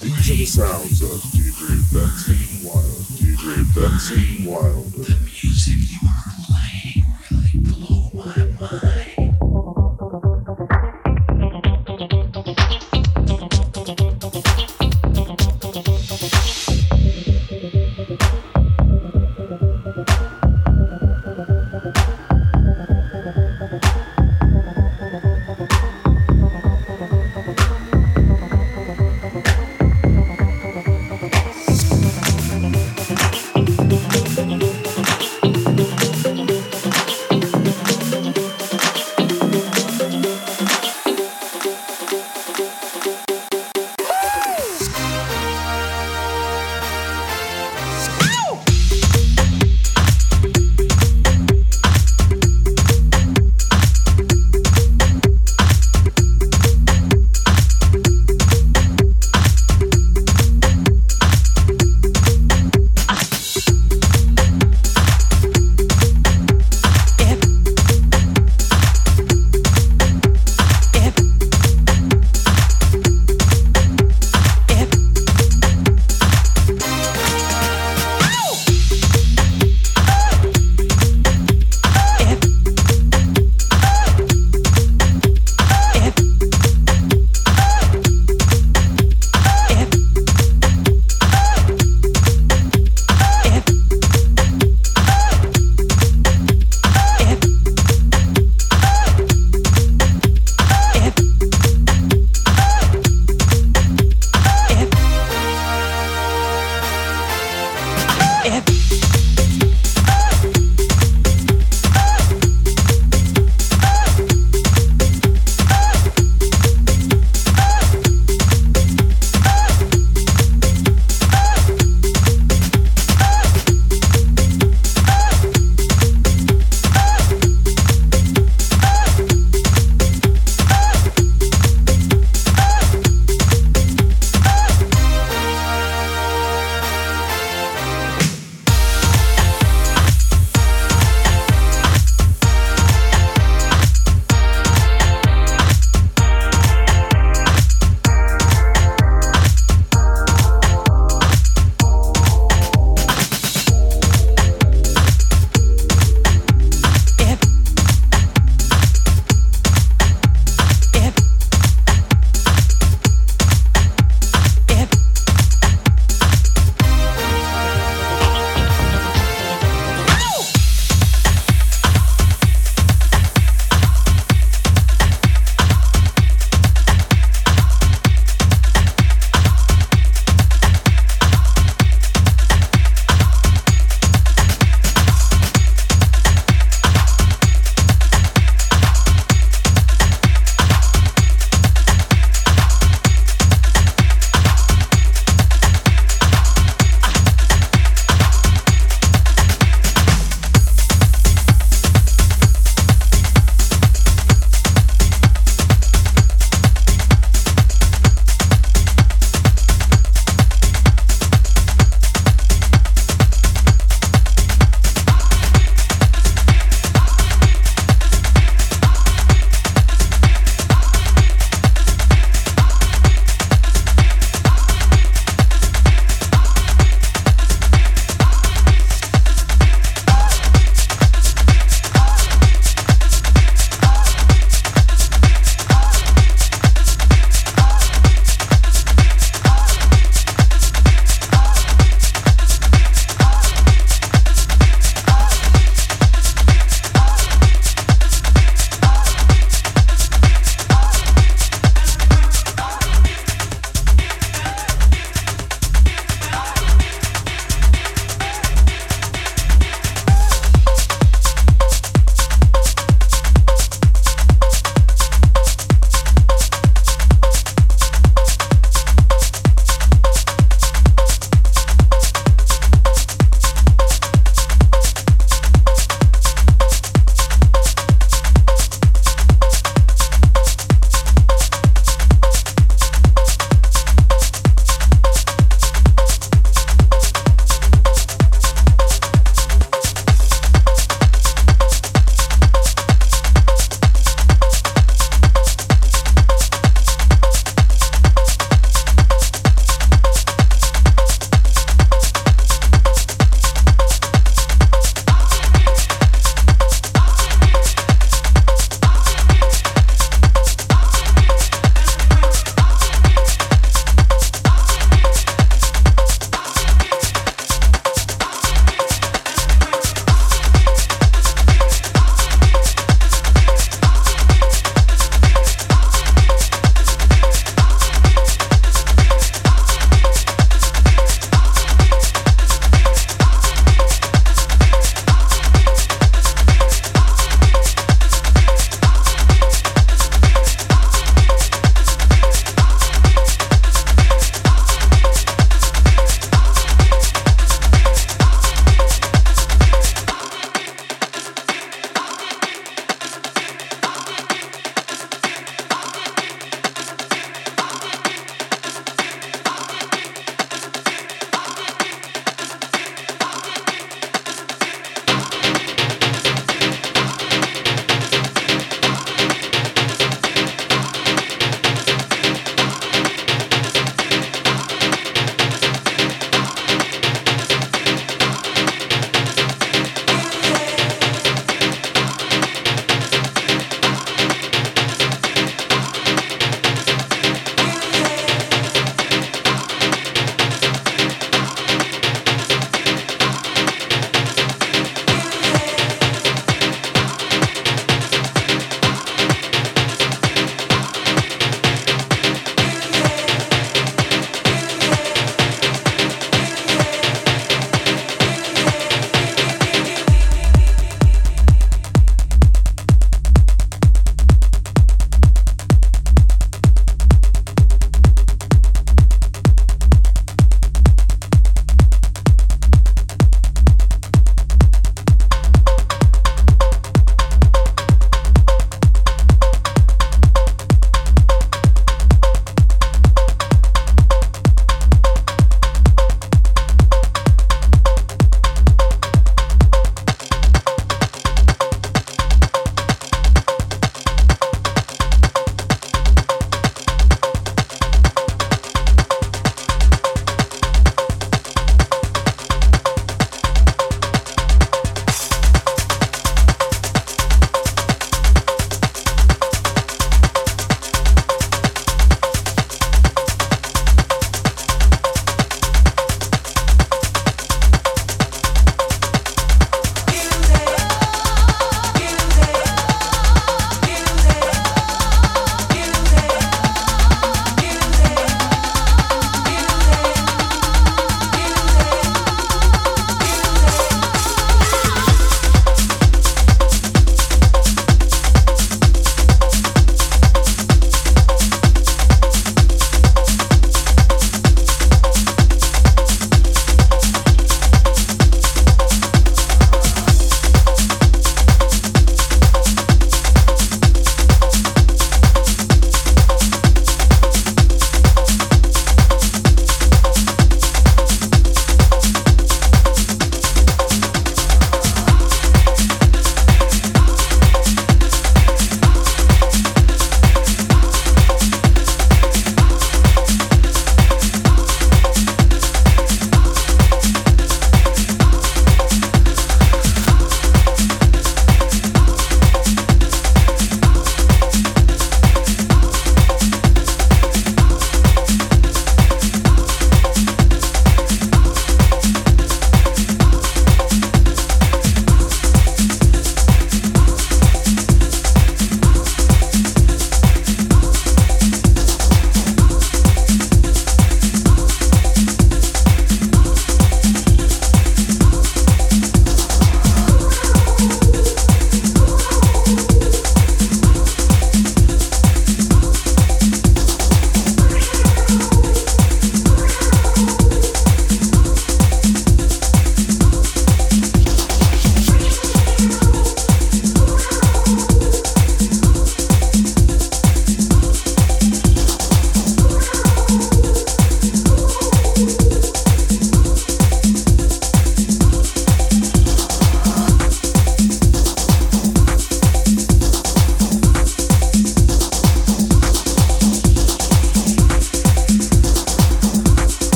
These are the sounds of DJ Benson Wild. DJ Benson Wild. The music you are playing really blew my mind.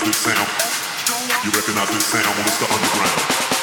Recognize this sound? You recognize this sound? Well, it's the underground.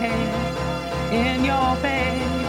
Head in your bed.